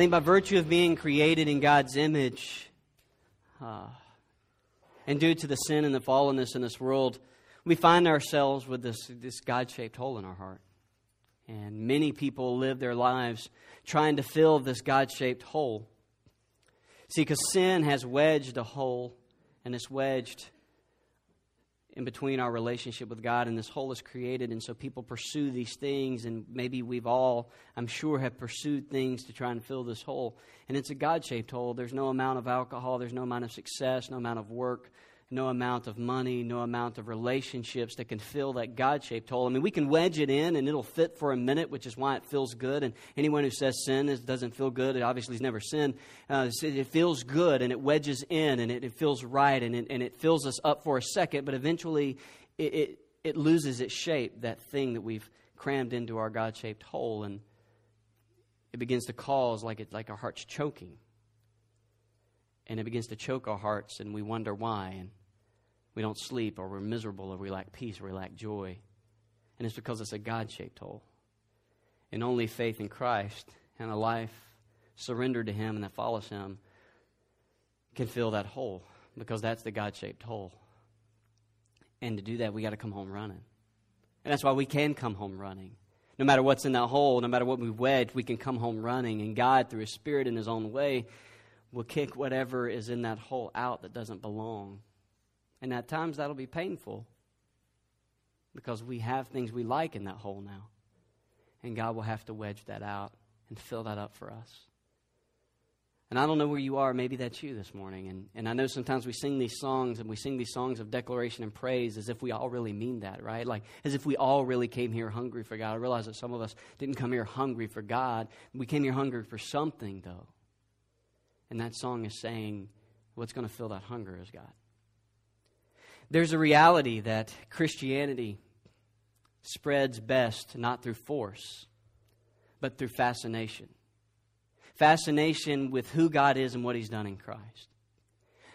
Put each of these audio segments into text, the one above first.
I think by virtue of being created in God's image, uh, and due to the sin and the fallenness in this world, we find ourselves with this, this God shaped hole in our heart. And many people live their lives trying to fill this God shaped hole. See, because sin has wedged a hole, and it's wedged in between our relationship with God, and this hole is created. And so people pursue these things, and maybe we've all, I'm sure, have pursued things to try and fill this hole. And it's a God shaped hole. There's no amount of alcohol, there's no amount of success, no amount of work, no amount of money, no amount of relationships that can fill that God shaped hole. I mean, we can wedge it in and it'll fit for a minute, which is why it feels good. And anyone who says sin is, doesn't feel good, it obviously has never sinned. Uh, it feels good and it wedges in and it, it feels right and it, and it fills us up for a second, but eventually it, it, it loses its shape, that thing that we've crammed into our God shaped hole. And it begins to cause like, it, like our heart's choking. And it begins to choke our hearts, and we wonder why. And we don't sleep, or we're miserable, or we lack peace, or we lack joy. And it's because it's a God shaped hole. And only faith in Christ and a life surrendered to Him and that follows Him can fill that hole because that's the God shaped hole. And to do that, we got to come home running. And that's why we can come home running. No matter what's in that hole, no matter what we've wedged, we can come home running. And God, through His Spirit in His own way, will kick whatever is in that hole out that doesn't belong and at times that'll be painful because we have things we like in that hole now. And God will have to wedge that out and fill that up for us. And I don't know where you are. Maybe that's you this morning. And, and I know sometimes we sing these songs and we sing these songs of declaration and praise as if we all really mean that, right? Like as if we all really came here hungry for God. I realize that some of us didn't come here hungry for God. We came here hungry for something, though. And that song is saying what's going to fill that hunger is God. There's a reality that Christianity spreads best not through force, but through fascination. Fascination with who God is and what He's done in Christ.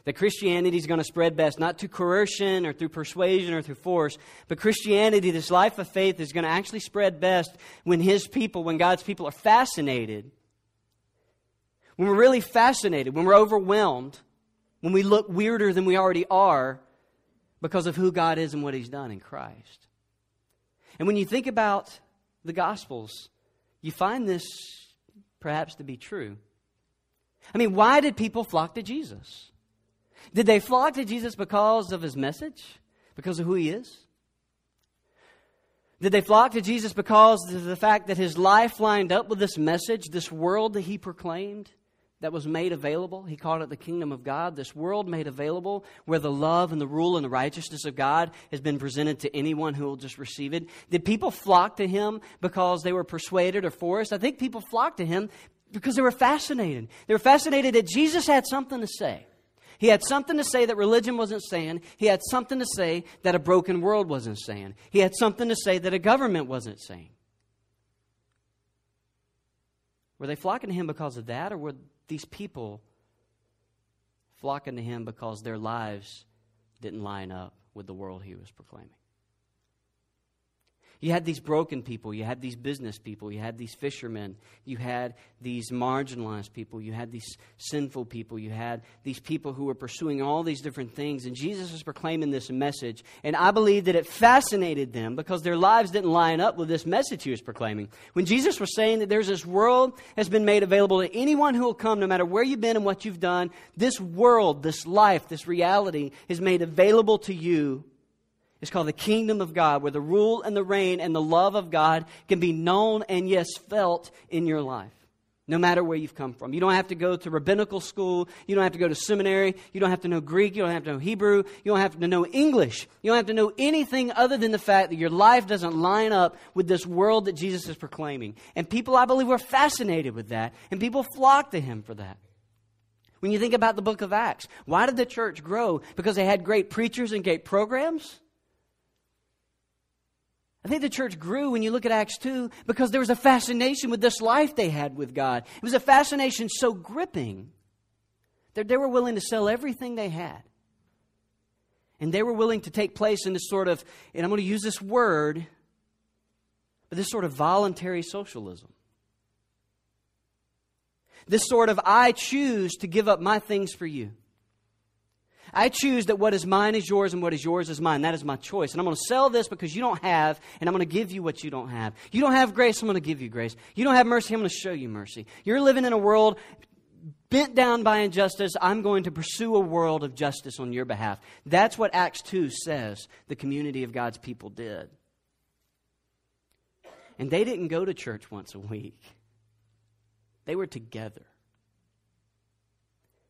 That Christianity is going to spread best not through coercion or through persuasion or through force, but Christianity, this life of faith, is going to actually spread best when His people, when God's people are fascinated. When we're really fascinated, when we're overwhelmed, when we look weirder than we already are, because of who God is and what He's done in Christ. And when you think about the Gospels, you find this perhaps to be true. I mean, why did people flock to Jesus? Did they flock to Jesus because of His message? Because of who He is? Did they flock to Jesus because of the fact that His life lined up with this message, this world that He proclaimed? That was made available. He called it the kingdom of God, this world made available where the love and the rule and the righteousness of God has been presented to anyone who will just receive it. Did people flock to him because they were persuaded or forced? I think people flocked to him because they were fascinated. They were fascinated that Jesus had something to say. He had something to say that religion wasn't saying. He had something to say that a broken world wasn't saying. He had something to say that a government wasn't saying. Were they flocking to him because of that, or were these people flocking to him because their lives didn't line up with the world he was proclaiming. You had these broken people, you had these business people, you had these fishermen, you had these marginalized people, you had these sinful people, you had these people who were pursuing all these different things. And Jesus was proclaiming this message. And I believe that it fascinated them because their lives didn't line up with this message he was proclaiming. When Jesus was saying that there's this world has been made available to anyone who will come, no matter where you've been and what you've done, this world, this life, this reality is made available to you it's called the kingdom of God, where the rule and the reign and the love of God can be known and, yes, felt in your life, no matter where you've come from. You don't have to go to rabbinical school. You don't have to go to seminary. You don't have to know Greek. You don't have to know Hebrew. You don't have to know English. You don't have to know anything other than the fact that your life doesn't line up with this world that Jesus is proclaiming. And people, I believe, were fascinated with that, and people flocked to him for that. When you think about the book of Acts, why did the church grow? Because they had great preachers and great programs? I think the church grew when you look at Acts 2 because there was a fascination with this life they had with God. It was a fascination so gripping that they were willing to sell everything they had. And they were willing to take place in this sort of, and I'm going to use this word, but this sort of voluntary socialism. This sort of, I choose to give up my things for you. I choose that what is mine is yours and what is yours is mine. That is my choice. And I'm going to sell this because you don't have, and I'm going to give you what you don't have. You don't have grace, I'm going to give you grace. You don't have mercy, I'm going to show you mercy. You're living in a world bent down by injustice. I'm going to pursue a world of justice on your behalf. That's what Acts 2 says the community of God's people did. And they didn't go to church once a week, they were together.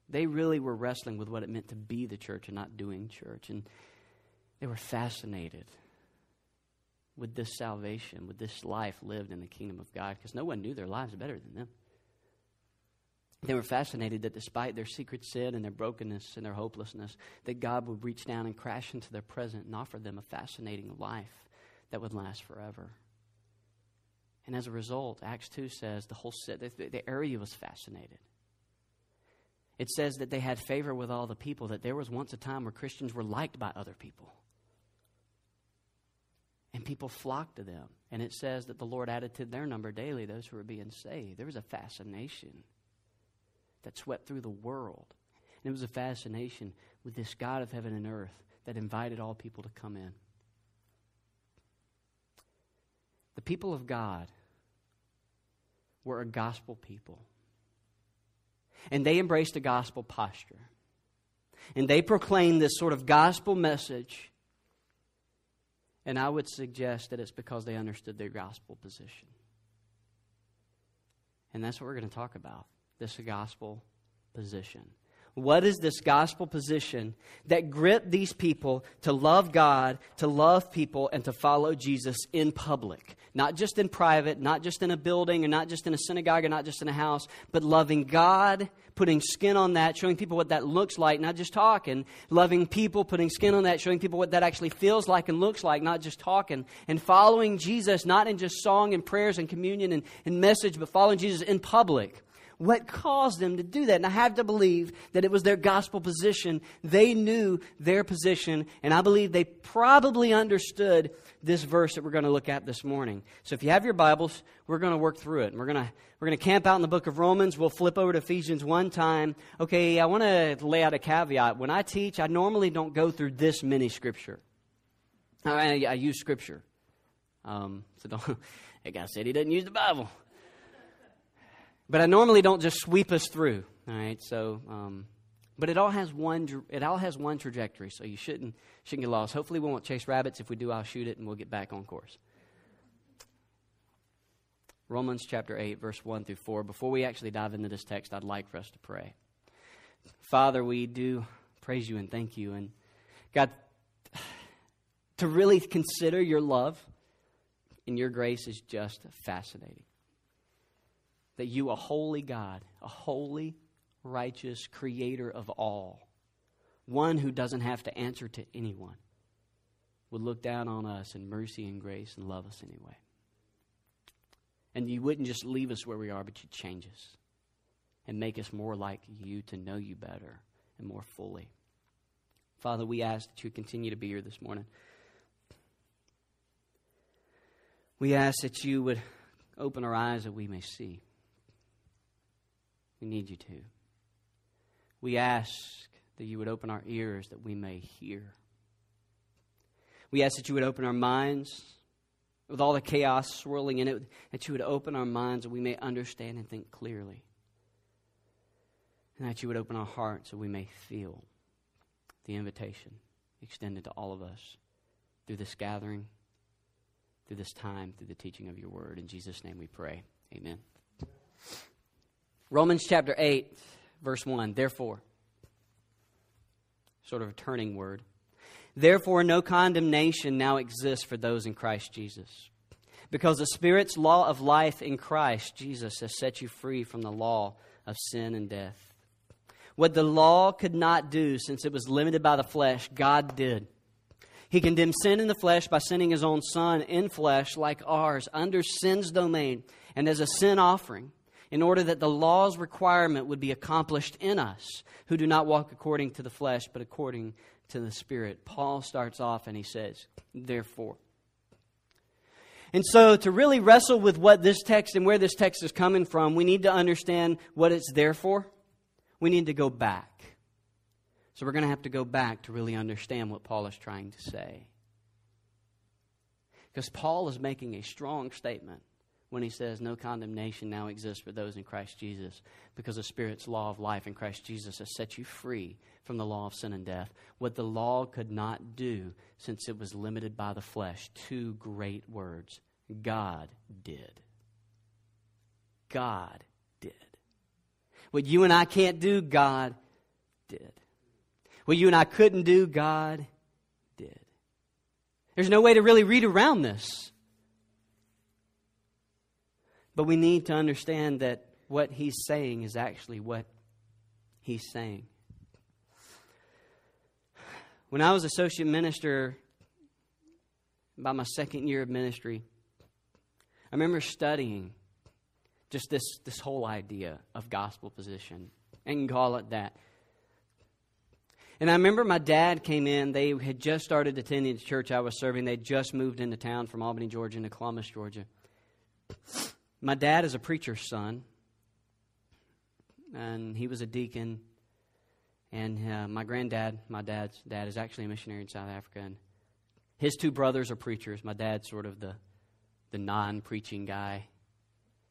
They really were wrestling with what it meant to be the church and not doing church. And they were fascinated with this salvation, with this life lived in the kingdom of God, because no one knew their lives better than them. They were fascinated that despite their secret sin and their brokenness and their hopelessness, that God would reach down and crash into their present and offer them a fascinating life that would last forever. And as a result, Acts 2 says the whole the, the area was fascinated. It says that they had favor with all the people, that there was once a time where Christians were liked by other people. And people flocked to them. And it says that the Lord added to their number daily those who were being saved. There was a fascination that swept through the world. And it was a fascination with this God of heaven and earth that invited all people to come in. The people of God were a gospel people. And they embraced a gospel posture. And they proclaimed this sort of gospel message. And I would suggest that it's because they understood their gospel position. And that's what we're going to talk about this gospel position. What is this gospel position that gripped these people to love God, to love people, and to follow Jesus in public? Not just in private, not just in a building, or not just in a synagogue, or not just in a house, but loving God, putting skin on that, showing people what that looks like, not just talking. Loving people, putting skin on that, showing people what that actually feels like and looks like, not just talking. And following Jesus, not in just song and prayers and communion and, and message, but following Jesus in public what caused them to do that. And I have to believe that it was their gospel position. They knew their position, and I believe they probably understood this verse that we're going to look at this morning. So if you have your Bibles, we're going to work through it. And we're going to we're going to camp out in the book of Romans. We'll flip over to Ephesians one time. Okay, I want to lay out a caveat. When I teach, I normally don't go through this many scripture. I, I use scripture. Um, so don't. That guy said he doesn't use the Bible. But I normally don't just sweep us through. All right, so um, but it all has one it all has one trajectory, so you shouldn't shouldn't get lost. Hopefully, we won't chase rabbits. If we do, I'll shoot it, and we'll get back on course. Romans chapter eight, verse one through four. Before we actually dive into this text, I'd like for us to pray. Father, we do praise you and thank you, and God, to really consider your love and your grace is just fascinating that you, a holy God, a holy, righteous creator of all, one who doesn't have to answer to anyone, would look down on us in mercy and grace and love us anyway. And you wouldn't just leave us where we are, but you'd change us and make us more like you to know you better and more fully. Father, we ask that you continue to be here this morning. We ask that you would open our eyes that we may see. We need you to. We ask that you would open our ears that we may hear. We ask that you would open our minds with all the chaos swirling in it, that you would open our minds that we may understand and think clearly. And that you would open our hearts so we may feel the invitation extended to all of us through this gathering, through this time, through the teaching of your word. In Jesus' name we pray. Amen. Romans chapter 8, verse 1. Therefore, sort of a turning word. Therefore, no condemnation now exists for those in Christ Jesus. Because the Spirit's law of life in Christ Jesus has set you free from the law of sin and death. What the law could not do, since it was limited by the flesh, God did. He condemned sin in the flesh by sending his own Son in flesh like ours under sin's domain and as a sin offering in order that the law's requirement would be accomplished in us who do not walk according to the flesh, but according to the Spirit. Paul starts off and he says, Therefore. And so, to really wrestle with what this text and where this text is coming from, we need to understand what it's there for. We need to go back. So, we're going to have to go back to really understand what Paul is trying to say. Because Paul is making a strong statement when he says, No condemnation now exists for those in Christ Jesus, because the Spirit's law of life in Christ Jesus has set you free from the law of sin and death. What the law could not do, since it was limited by the flesh, two great words God did. God did. What you and I can't do, God did. What you and I couldn't do, God did. There's no way to really read around this. But we need to understand that what he's saying is actually what he's saying. When I was associate minister, by my second year of ministry, I remember studying just this, this whole idea of gospel position. And call it that. And I remember my dad came in. They had just started attending the church I was serving. They'd just moved into town from Albany, Georgia, into Columbus, Georgia. My dad is a preacher's son, and he was a deacon. And uh, my granddad, my dad's dad, is actually a missionary in South Africa. And his two brothers are preachers. My dad's sort of the the non-preaching guy.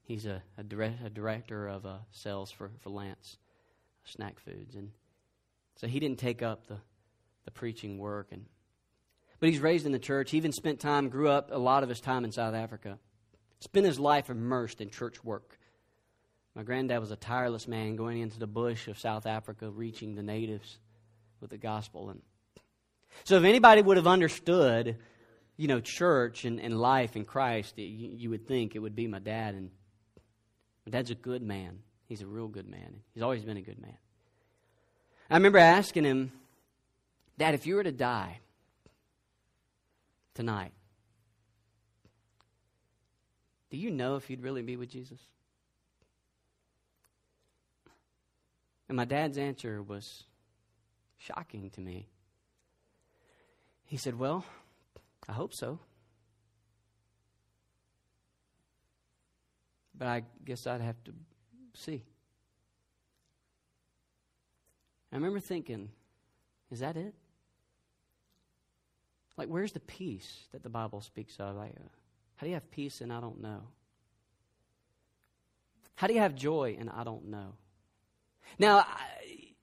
He's a, a, a director of uh, sales for, for Lance Snack Foods, and so he didn't take up the, the preaching work. And but he's raised in the church. He even spent time, grew up a lot of his time in South Africa. Spent his life immersed in church work. My granddad was a tireless man going into the bush of South Africa, reaching the natives with the gospel. And so, if anybody would have understood you know, church and, and life in Christ, you, you would think it would be my dad. And my dad's a good man. He's a real good man. He's always been a good man. I remember asking him, Dad, if you were to die tonight, do you know if you'd really be with Jesus? And my dad's answer was shocking to me. He said, Well, I hope so. But I guess I'd have to see. I remember thinking, is that it? Like, where's the peace that the Bible speaks of? Like, uh, how do you have peace and I don't know? How do you have joy and I don't know? Now, I,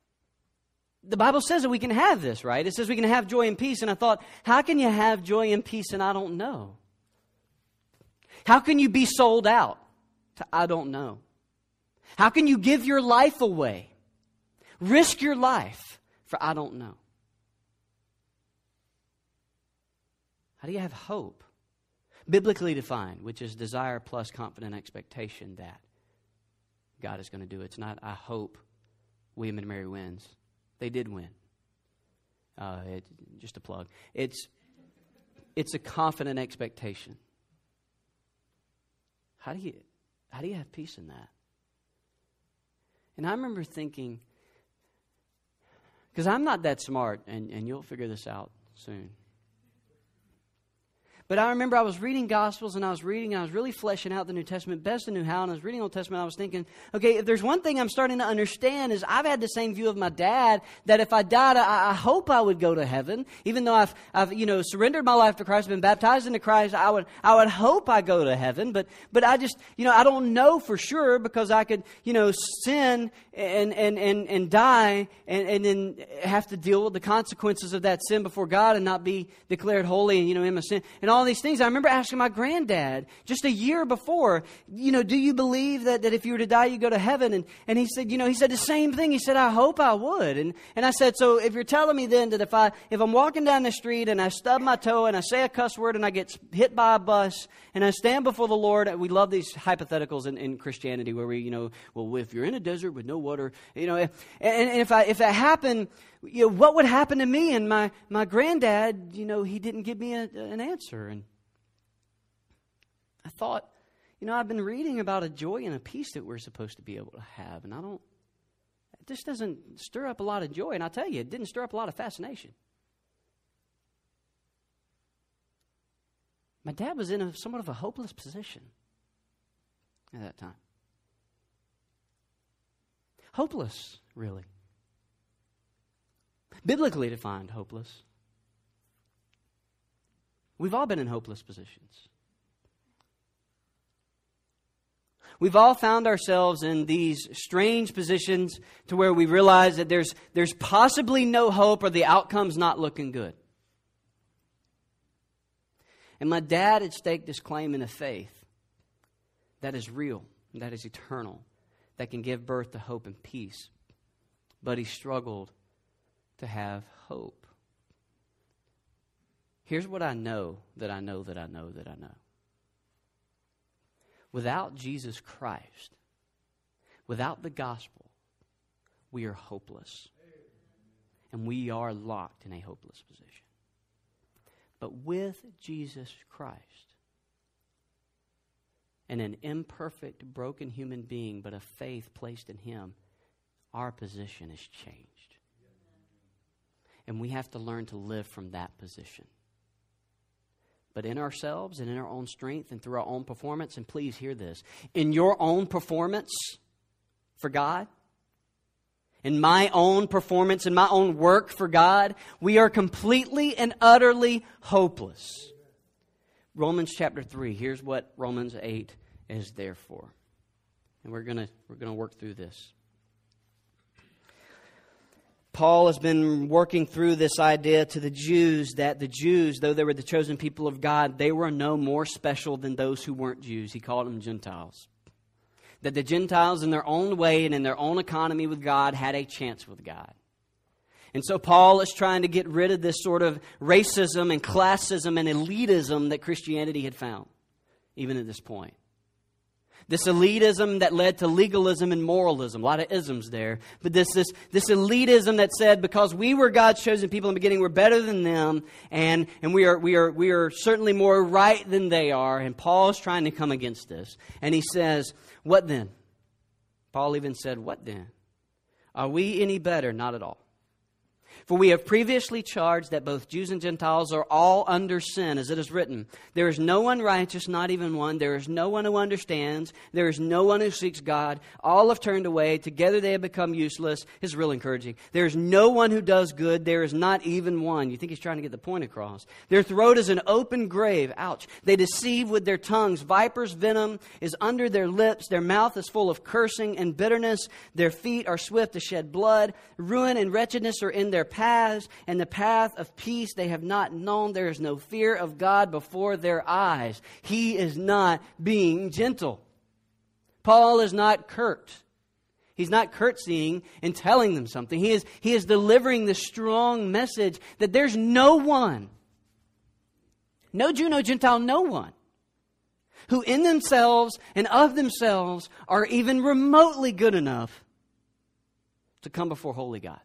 the Bible says that we can have this, right? It says we can have joy and peace. And I thought, how can you have joy and peace and I don't know? How can you be sold out to I don't know? How can you give your life away? Risk your life for I don't know? How do you have hope? Biblically defined, which is desire plus confident expectation that God is going to do it. It's not, I hope William and Mary wins. They did win. Uh, it, just a plug. It's, it's a confident expectation. How do you, how do you have peace in that? And I remember thinking, because I'm not that smart, and, and you'll figure this out soon. But I remember I was reading Gospels and I was reading, I was really fleshing out the New Testament best I knew how. And I was reading Old Testament, I was thinking, okay, if there's one thing I'm starting to understand is I've had the same view of my dad that if I died, I, I hope I would go to heaven. Even though I've, I've, you know, surrendered my life to Christ, been baptized into Christ, I would, I would hope I go to heaven. But, but I just, you know, I don't know for sure because I could, you know, sin and, and, and, and die and, and then have to deal with the consequences of that sin before God and not be declared holy and, you know, in my sin. And all all these things. I remember asking my granddad just a year before, you know, do you believe that, that if you were to die, you go to heaven? And, and he said, you know, he said the same thing. He said, I hope I would. And, and I said, so if you're telling me then that if I, if I'm walking down the street and I stub my toe and I say a cuss word and I get hit by a bus and I stand before the Lord, we love these hypotheticals in, in Christianity where we, you know, well, if you're in a desert with no water, you know, and, and if I, if that happened, you know, what would happen to me? And my, my granddad, you know, he didn't give me a, an answer. And I thought, you know, I've been reading about a joy and a peace that we're supposed to be able to have. And I don't, just doesn't stir up a lot of joy. And I'll tell you, it didn't stir up a lot of fascination. My dad was in a, somewhat of a hopeless position at that time. Hopeless, really. Biblically defined, hopeless. We've all been in hopeless positions. We've all found ourselves in these strange positions to where we realize that there's, there's possibly no hope or the outcome's not looking good. And my dad had staked this claim in a faith that is real, that is eternal, that can give birth to hope and peace. But he struggled to have hope. Here's what I know that I know that I know that I know. Without Jesus Christ, without the gospel, we are hopeless. And we are locked in a hopeless position. But with Jesus Christ and an imperfect, broken human being, but a faith placed in Him, our position is changed. And we have to learn to live from that position but in ourselves and in our own strength and through our own performance. And please hear this in your own performance for God, in my own performance, in my own work for God, we are completely and utterly hopeless. Romans chapter 3, here's what Romans 8 is there for. And we're going to we're going to work through this. Paul has been working through this idea to the Jews that the Jews, though they were the chosen people of God, they were no more special than those who weren't Jews. He called them Gentiles. That the Gentiles, in their own way and in their own economy with God, had a chance with God. And so Paul is trying to get rid of this sort of racism and classism and elitism that Christianity had found, even at this point. This elitism that led to legalism and moralism. A lot of isms there. But this, this, this elitism that said because we were God's chosen people in the beginning, we're better than them, and, and we, are, we, are, we are certainly more right than they are. And Paul's trying to come against this. And he says, What then? Paul even said, What then? Are we any better? Not at all. For we have previously charged that both Jews and Gentiles are all under sin, as it is written. There is no one righteous, not even one. There is no one who understands. There is no one who seeks God. All have turned away. Together they have become useless. Is real encouraging. There is no one who does good. There is not even one. You think he's trying to get the point across. Their throat is an open grave. Ouch. They deceive with their tongues. Viper's venom is under their lips. Their mouth is full of cursing and bitterness. Their feet are swift to shed blood. Ruin and wretchedness are in their path paths, and the path of peace they have not known. There is no fear of God before their eyes. He is not being gentle. Paul is not curt. He's not curtsying and telling them something. He is, he is delivering the strong message that there's no one, no Jew, no Gentile, no one, who in themselves and of themselves are even remotely good enough to come before holy God.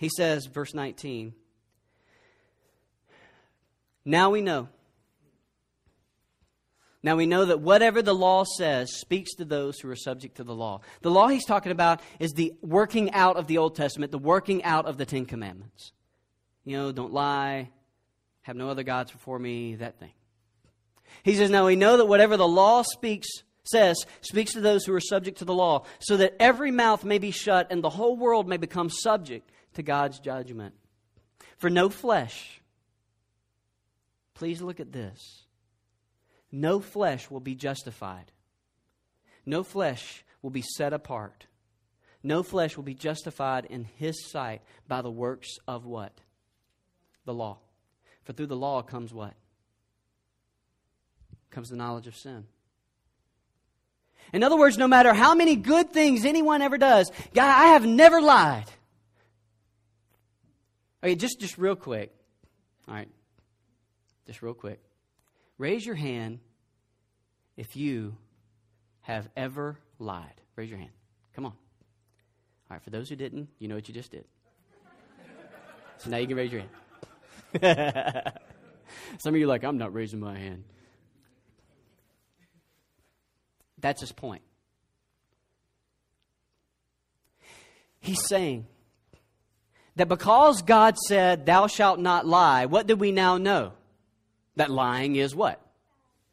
He says, verse 19, Now we know. Now we know that whatever the law says speaks to those who are subject to the law. The law he's talking about is the working out of the Old Testament, the working out of the Ten Commandments. You know, don't lie, have no other gods before me, that thing. He says, Now we know that whatever the law speaks, says, speaks to those who are subject to the law, so that every mouth may be shut and the whole world may become subject to God's judgment. For no flesh, please look at this. No flesh will be justified. No flesh will be set apart. No flesh will be justified in his sight by the works of what? The law. For through the law comes what? Comes the knowledge of sin. In other words, no matter how many good things anyone ever does, God, I have never lied. Okay, just, just real quick. All right. Just real quick. Raise your hand if you have ever lied. Raise your hand. Come on. All right, for those who didn't, you know what you just did. So now you can raise your hand. Some of you are like, I'm not raising my hand. That's his point. He's saying, that because God said, Thou shalt not lie, what do we now know? That lying is what?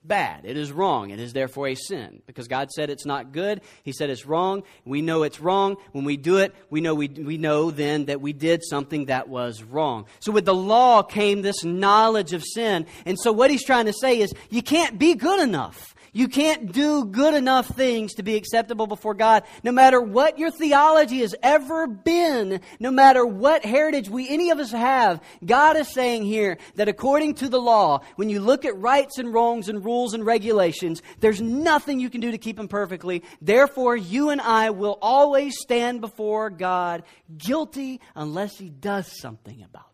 Bad. It is wrong. It is therefore a sin. Because God said it's not good. He said it's wrong. We know it's wrong. When we do it, we know, we, we know then that we did something that was wrong. So with the law came this knowledge of sin. And so what he's trying to say is you can't be good enough. You can't do good enough things to be acceptable before God. No matter what your theology has ever been, no matter what heritage we any of us have, God is saying here that according to the law, when you look at rights and wrongs and rules and regulations, there's nothing you can do to keep them perfectly. Therefore, you and I will always stand before God guilty unless He does something about it.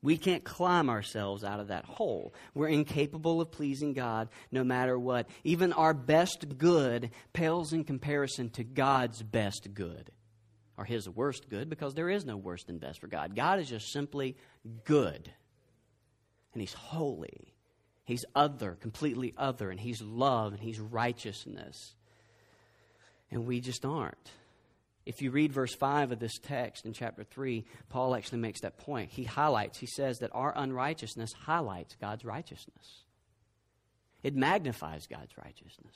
We can't climb ourselves out of that hole. We're incapable of pleasing God no matter what. Even our best good pales in comparison to God's best good, or His worst good, because there is no worse than best for God. God is just simply good. And He's holy. He's other, completely other, and He's love, and He's righteousness. And we just aren't. If you read verse 5 of this text in chapter 3, Paul actually makes that point. He highlights, he says that our unrighteousness highlights God's righteousness, it magnifies God's righteousness.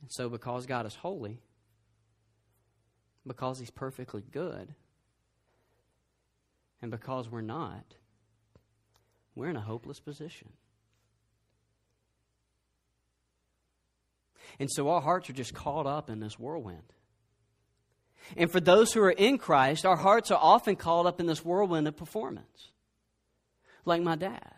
And so, because God is holy, because He's perfectly good, and because we're not, we're in a hopeless position. And so our hearts are just caught up in this whirlwind. And for those who are in Christ, our hearts are often caught up in this whirlwind of performance. Like my dad,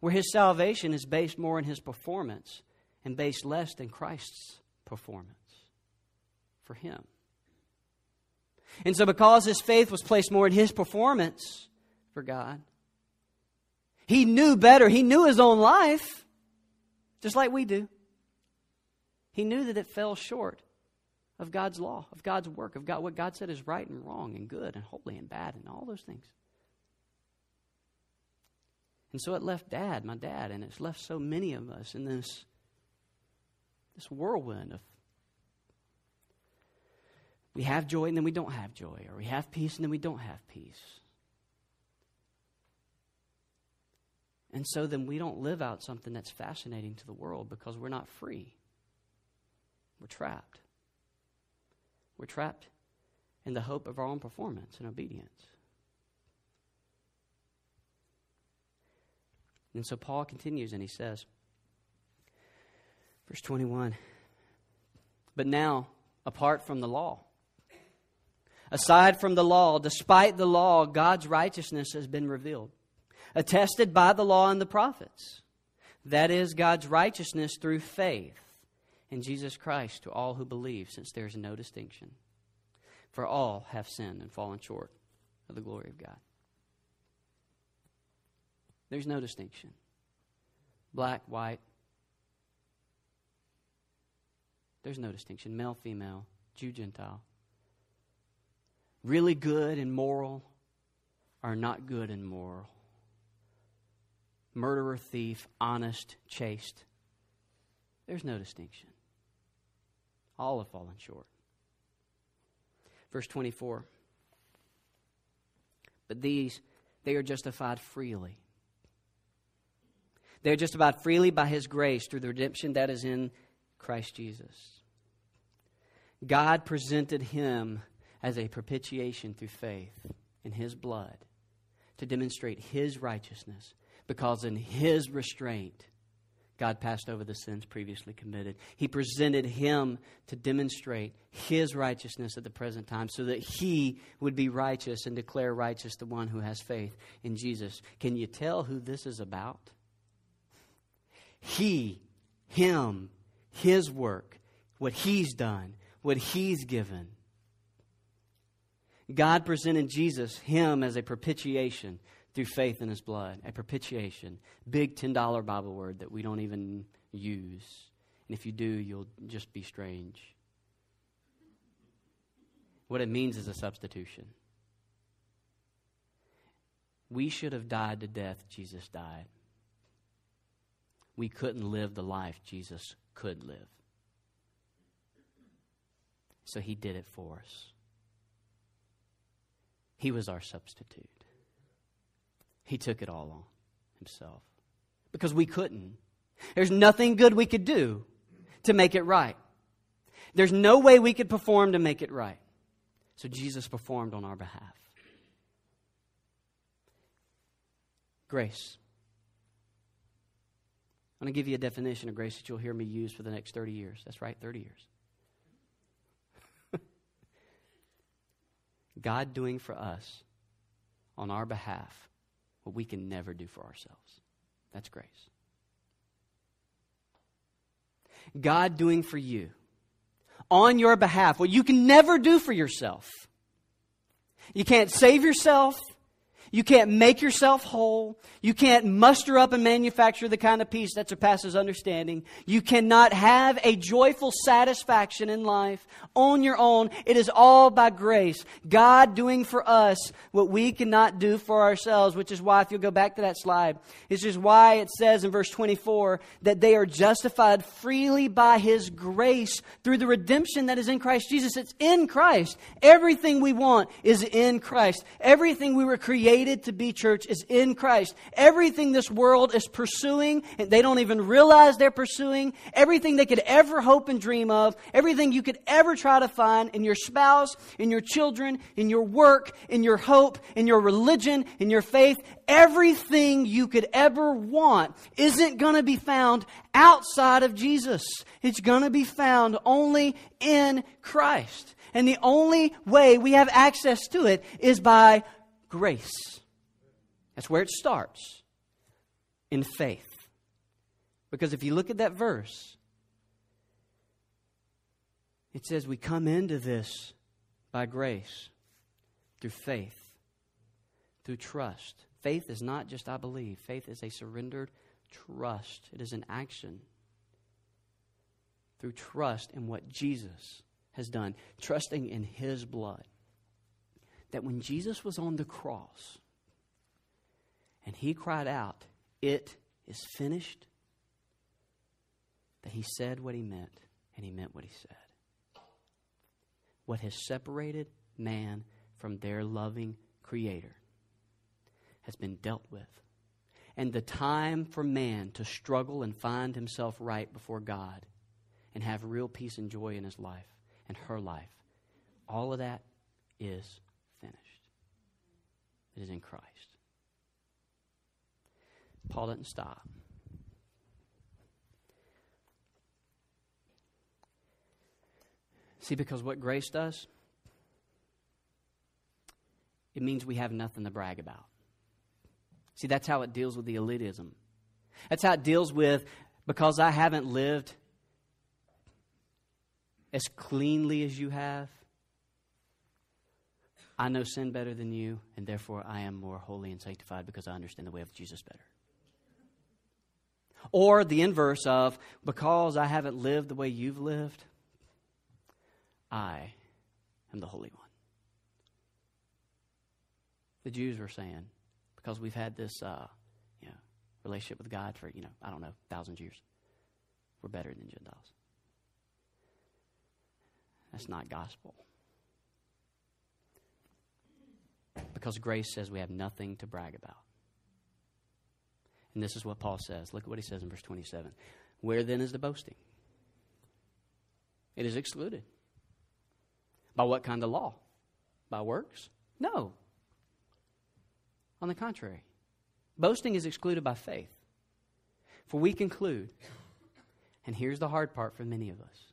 where his salvation is based more in his performance and based less in Christ's performance for him. And so, because his faith was placed more in his performance for God, he knew better. He knew his own life, just like we do. He knew that it fell short of God's law, of God's work, of God, what God said is right and wrong and good and holy and bad and all those things. And so it left dad, my dad, and it's left so many of us in this, this whirlwind of we have joy and then we don't have joy, or we have peace and then we don't have peace. And so then we don't live out something that's fascinating to the world because we're not free. We're trapped. We're trapped in the hope of our own performance and obedience. And so Paul continues and he says, verse 21 But now, apart from the law, aside from the law, despite the law, God's righteousness has been revealed, attested by the law and the prophets. That is God's righteousness through faith in Jesus Christ to all who believe, since there is no distinction. For all have sinned and fallen short of the glory of God. There's no distinction. Black, white. There's no distinction. Male, female, Jew, Gentile. Really good and moral are not good and moral. Murderer, thief, honest, chaste. There's no distinction. All have fallen short. Verse 24. But these, they are justified freely. They are justified freely by His grace through the redemption that is in Christ Jesus. God presented Him as a propitiation through faith in His blood to demonstrate His righteousness because in His restraint, God passed over the sins previously committed. He presented him to demonstrate his righteousness at the present time so that he would be righteous and declare righteous the one who has faith in Jesus. Can you tell who this is about? He, him, his work, what he's done, what he's given. God presented Jesus, him, as a propitiation through faith in his blood, a propitiation. Big $10 Bible word that we don't even use. And if you do, you'll just be strange. What it means is a substitution. We should have died to death, Jesus died. We couldn't live the life Jesus could live. So he did it for us. He was our substitute. He took it all on himself because we couldn't. There's nothing good we could do to make it right. There's no way we could perform to make it right. So Jesus performed on our behalf. Grace. I'm going to give you a definition of grace that you'll hear me use for the next 30 years. That's right, 30 years. God doing for us on our behalf what we can never do for ourselves. That's grace. God doing for you on your behalf what you can never do for yourself. You can't save yourself. You can't make yourself whole. You can't muster up and manufacture the kind of peace that surpasses understanding. You cannot have a joyful satisfaction in life on your own. It is all by grace. God doing for us what we cannot do for ourselves, which is why, if you'll go back to that slide, this is why it says in verse 24 that they are justified freely by His grace through the redemption that is in Christ Jesus. It's in Christ. Everything we want is in Christ. Everything we were created created to be church is in Christ. Everything this world is pursuing, and they don't even realize they're pursuing, everything they could ever hope and dream of, everything you could ever try to find in your spouse, in your children, in your work, in your hope, in your religion, in your faith, everything you could ever want isn't going to be found outside of Jesus. It's going to be found only in Christ. And the only way we have access to it is by grace. That's where it starts in faith. Because if you look at that verse, it says we come into this by grace through faith, through trust. Faith is not just I believe, faith is a surrendered trust, it is an action. Through trust in what Jesus has done, trusting in His blood that when Jesus was on the cross and he cried out, It is finished, that he said what he meant and he meant what he said. What has separated man from their loving Creator has been dealt with. And the time for man to struggle and find himself right before God and have real peace and joy in his life and her life, all of that is it is in Christ. Paul didn't stop. See, because what grace does, it means we have nothing to brag about. See, that's how it deals with the elitism. That's how it deals with because I haven't lived as cleanly as you have, I know sin better than you, and therefore I am more holy and sanctified because I understand the way of Jesus better. Or the inverse of, because I haven't lived the way you've lived, I am the Holy One. The Jews were saying, because we've had this uh, you know, relationship with God for, you know, I don't know, thousands of years, we're better than Gentiles. That's not gospel. Because grace says we have nothing to brag about. And this is what Paul says. Look at what he says in verse 27. Where then is the boasting? It is excluded. By what kind of law? By works? No. On the contrary, boasting is excluded by faith. For we conclude, and here's the hard part for many of us,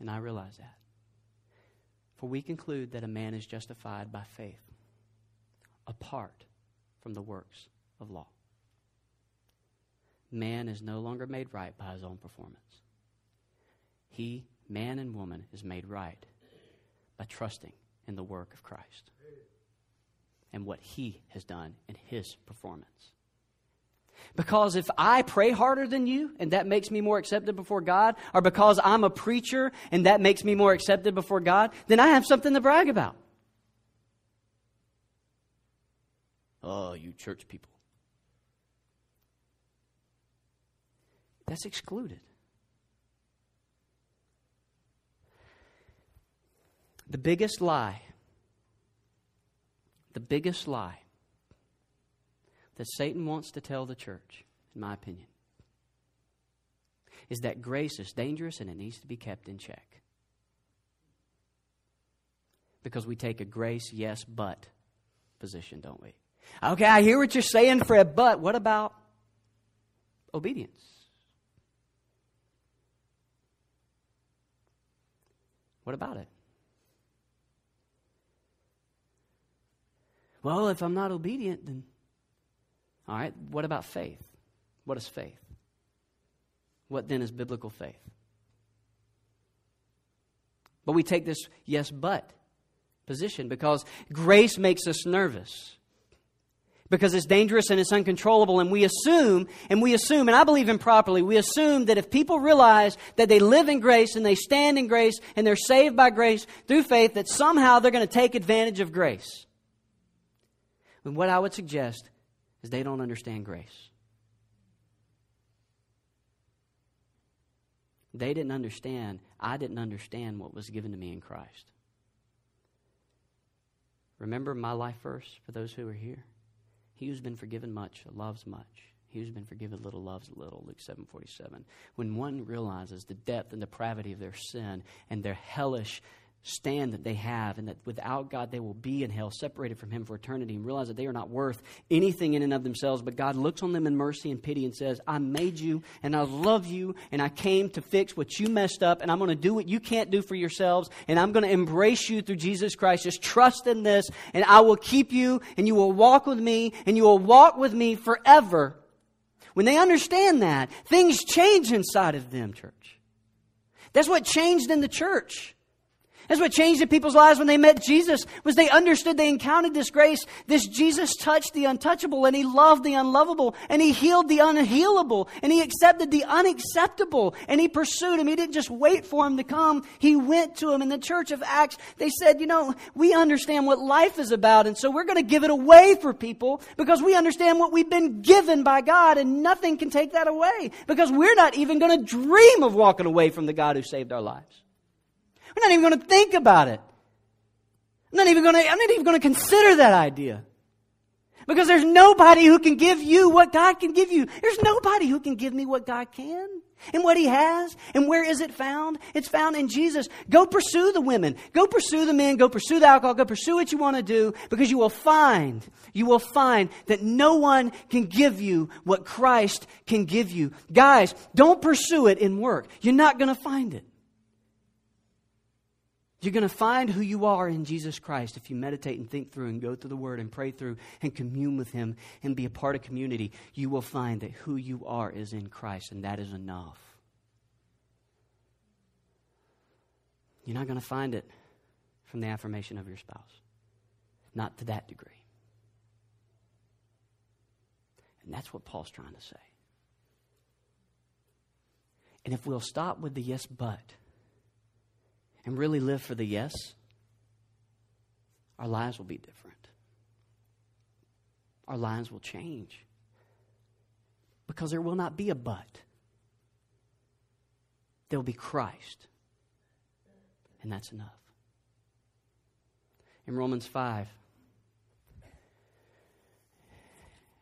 and I realize that. For we conclude that a man is justified by faith apart from the works of law. Man is no longer made right by his own performance. He, man and woman, is made right by trusting in the work of Christ and what he has done in his performance. Because if I pray harder than you and that makes me more accepted before God, or because I'm a preacher and that makes me more accepted before God, then I have something to brag about. Oh, you church people. That's excluded. The biggest lie, the biggest lie that Satan wants to tell the church, in my opinion, is that grace is dangerous and it needs to be kept in check. Because we take a grace, yes, but position, don't we? Okay, I hear what you're saying, Fred, but what about obedience? What about it? Well, if I'm not obedient, then. All right, what about faith? What is faith? What then is biblical faith? But we take this yes, but position because grace makes us nervous. Because it's dangerous and it's uncontrollable, and we assume, and we assume, and I believe improperly, we assume that if people realize that they live in grace and they stand in grace and they're saved by grace through faith, that somehow they're going to take advantage of grace. And what I would suggest is they don't understand grace. They didn't understand, I didn't understand what was given to me in Christ. Remember my life verse for those who are here? He who's been forgiven much loves much. He who's been forgiven little loves little. Luke 7:47. When one realizes the depth and depravity of their sin and their hellish stand that they have and that without God they will be in hell, separated from Him for eternity, and realize that they are not worth anything in and of themselves. But God looks on them in mercy and pity and says, I made you and I love you and I came to fix what you messed up and I'm going to do what you can't do for yourselves and I'm going to embrace you through Jesus Christ. Just trust in this and I will keep you and you will walk with me and you will walk with me forever. When they understand that, things change inside of them, church. That's what changed in the church. That's what changed in people's lives when they met Jesus was they understood they encountered this grace. This Jesus touched the untouchable and he loved the unlovable and he healed the unhealable and he accepted the unacceptable and he pursued him. He didn't just wait for him to come. He went to him. In the church of Acts, they said, you know, we understand what life is about and so we're going to give it away for people because we understand what we've been given by God and nothing can take that away because we're not even going to dream of walking away from the God who saved our lives. We're not even going to think about it. I'm not even going to, I'm not even going to consider that idea. Because there's nobody who can give you what God can give you. There's nobody who can give me what God can and what He has. And where is it found? It's found in Jesus. Go pursue the women. Go pursue the men. Go pursue the alcohol. Go pursue what you want to do because you will find, you will find that no one can give you what Christ can give you. Guys, don't pursue it in work. You're not going to find it. You're going to find who you are in Jesus Christ if you meditate and think through and go through the Word and pray through and commune with Him and be a part of community. You will find that who you are is in Christ, and that is enough. You're not going to find it from the affirmation of your spouse, not to that degree. And that's what Paul's trying to say. And if we'll stop with the yes, but and really live for the yes, our lives will be different. Our lives will change. Because there will not be a but. There will be Christ. And that's enough. In Romans 5,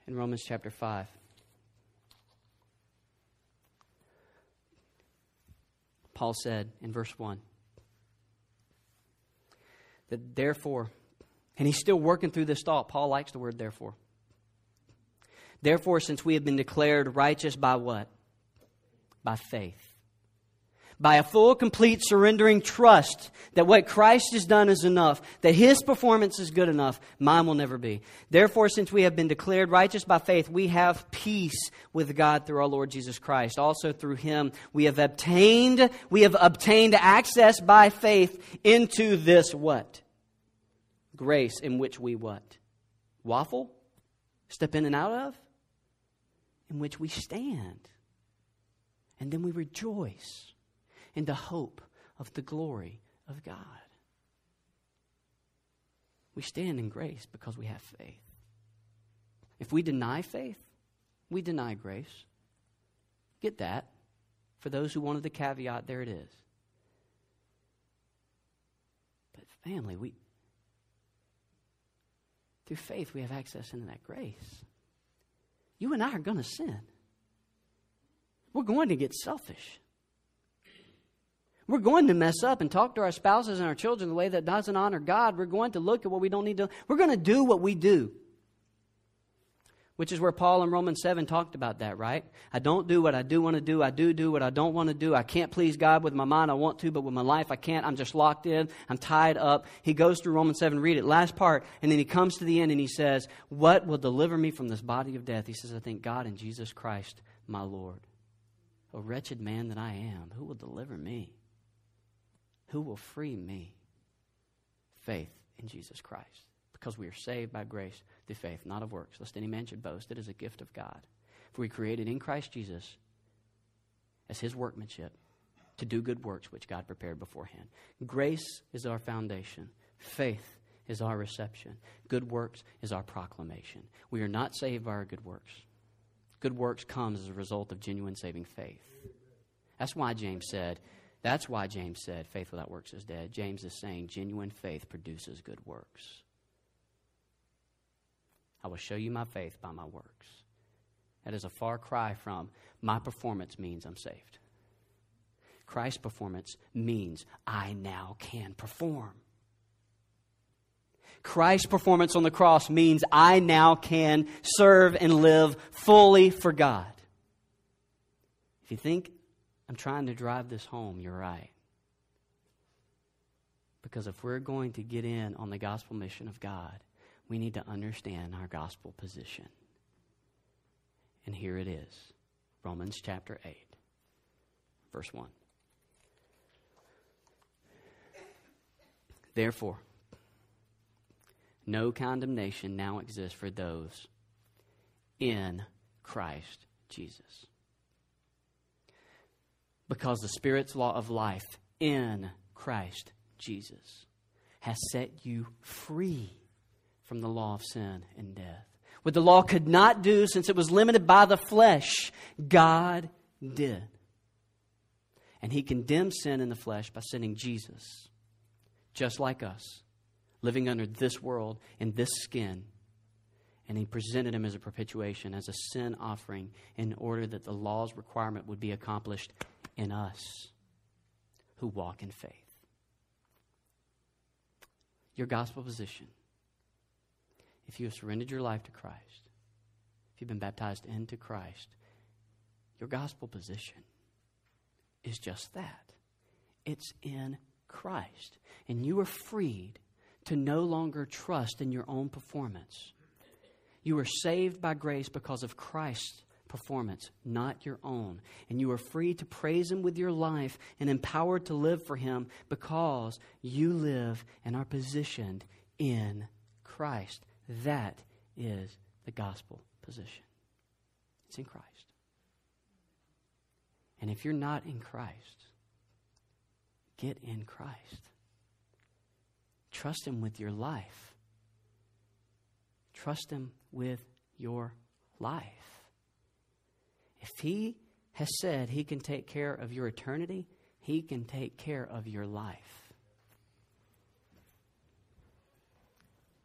in Romans chapter 5, Paul said in verse 1 that therefore, and he's still working through this thought. Paul likes the word therefore. Therefore, since we have been declared righteous by what? By faith. By a full, complete, surrendering trust that what Christ has done is enough, that his performance is good enough, mine will never be. Therefore, since we have been declared righteous by faith, we have peace with God through our Lord Jesus Christ. Also through him, we have obtained, we have obtained access by faith into this what? grace in which we what? Waffle? Step in and out of? In which we stand. And then we rejoice in the hope of the glory of God. We stand in grace because we have faith. If we deny faith, we deny grace. Get that? For those who wanted the caveat, there it is. But family, we through faith we have access into that grace. You and I are going to sin. We're going to get selfish. We're going to mess up and talk to our spouses and our children the way that doesn't honor God. We're going to look at what we don't need to. We're going to do what we do. Which is where Paul in Romans 7 talked about that, right? I don't do what I do want to do. I do do what I don't want to do. I can't please God with my mind. I want to, but with my life I can't. I'm just locked in. I'm tied up. He goes through Romans 7, read it, last part, and then he comes to the end and he says, What will deliver me from this body of death? He says, I thank God in Jesus Christ, my Lord. O wretched man that I am, who will deliver me? Who will free me? Faith in Jesus Christ because we are saved by grace through faith, not of works, lest any man should boast. It is a gift of God. For we created in Christ Jesus as his workmanship to do good works which God prepared beforehand. Grace is our foundation. Faith is our reception. Good works is our proclamation. We are not saved by our good works. Good works comes as a result of genuine saving faith. That's why James said, that's why James said, faith without works is dead. James is saying genuine faith produces good works. I will show you my faith by my works. That is a far cry from my performance means I'm saved. Christ's performance means I now can perform. Christ's performance on the cross means I now can serve and live fully for God. If you think I'm trying to drive this home, you're right. Because if we're going to get in on the gospel mission of God, we need to understand our gospel position. And here it is Romans chapter 8, verse 1. Therefore, no condemnation now exists for those in Christ Jesus. Because the Spirit's law of life in Christ Jesus has set you free from the law of sin and death. What the law could not do since it was limited by the flesh, God did. And he condemned sin in the flesh by sending Jesus, just like us, living under this world in this skin. And he presented him as a propitiation, as a sin offering, in order that the law's requirement would be accomplished in us who walk in faith. Your gospel position if you have surrendered your life to Christ, if you've been baptized into Christ, your gospel position is just that it's in Christ. And you are freed to no longer trust in your own performance. You are saved by grace because of Christ's performance, not your own. And you are free to praise Him with your life and empowered to live for Him because you live and are positioned in Christ. That is the gospel position. It's in Christ. And if you're not in Christ, get in Christ. Trust Him with your life. Trust Him with your life. If He has said He can take care of your eternity, He can take care of your life.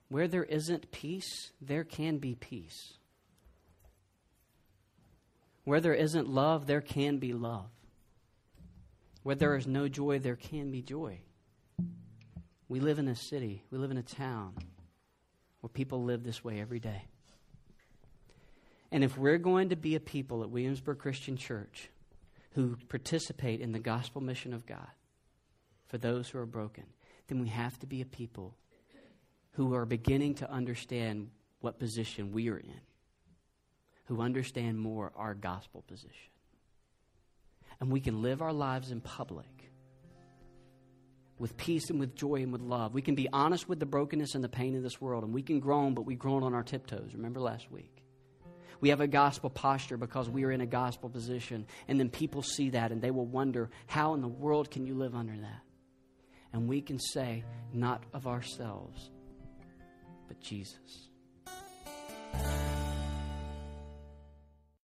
Where there isn't peace, there can be peace. Where there isn't love, there can be love. Where there is no joy, there can be joy. We live in a city, we live in a town where people live this way every day. And if we're going to be a people at Williamsburg Christian Church who participate in the gospel mission of God for those who are broken, then we have to be a people who are beginning to understand what position we are in, who understand more our gospel position. And we can live our lives in public with peace and with joy and with love. We can be honest with the brokenness and the pain of this world, and we can groan, but we groan on our tiptoes. Remember last week? We have a gospel posture because we are in a gospel position, and then people see that and they will wonder, how in the world can you live under that? And we can say, not of ourselves, but Jesus.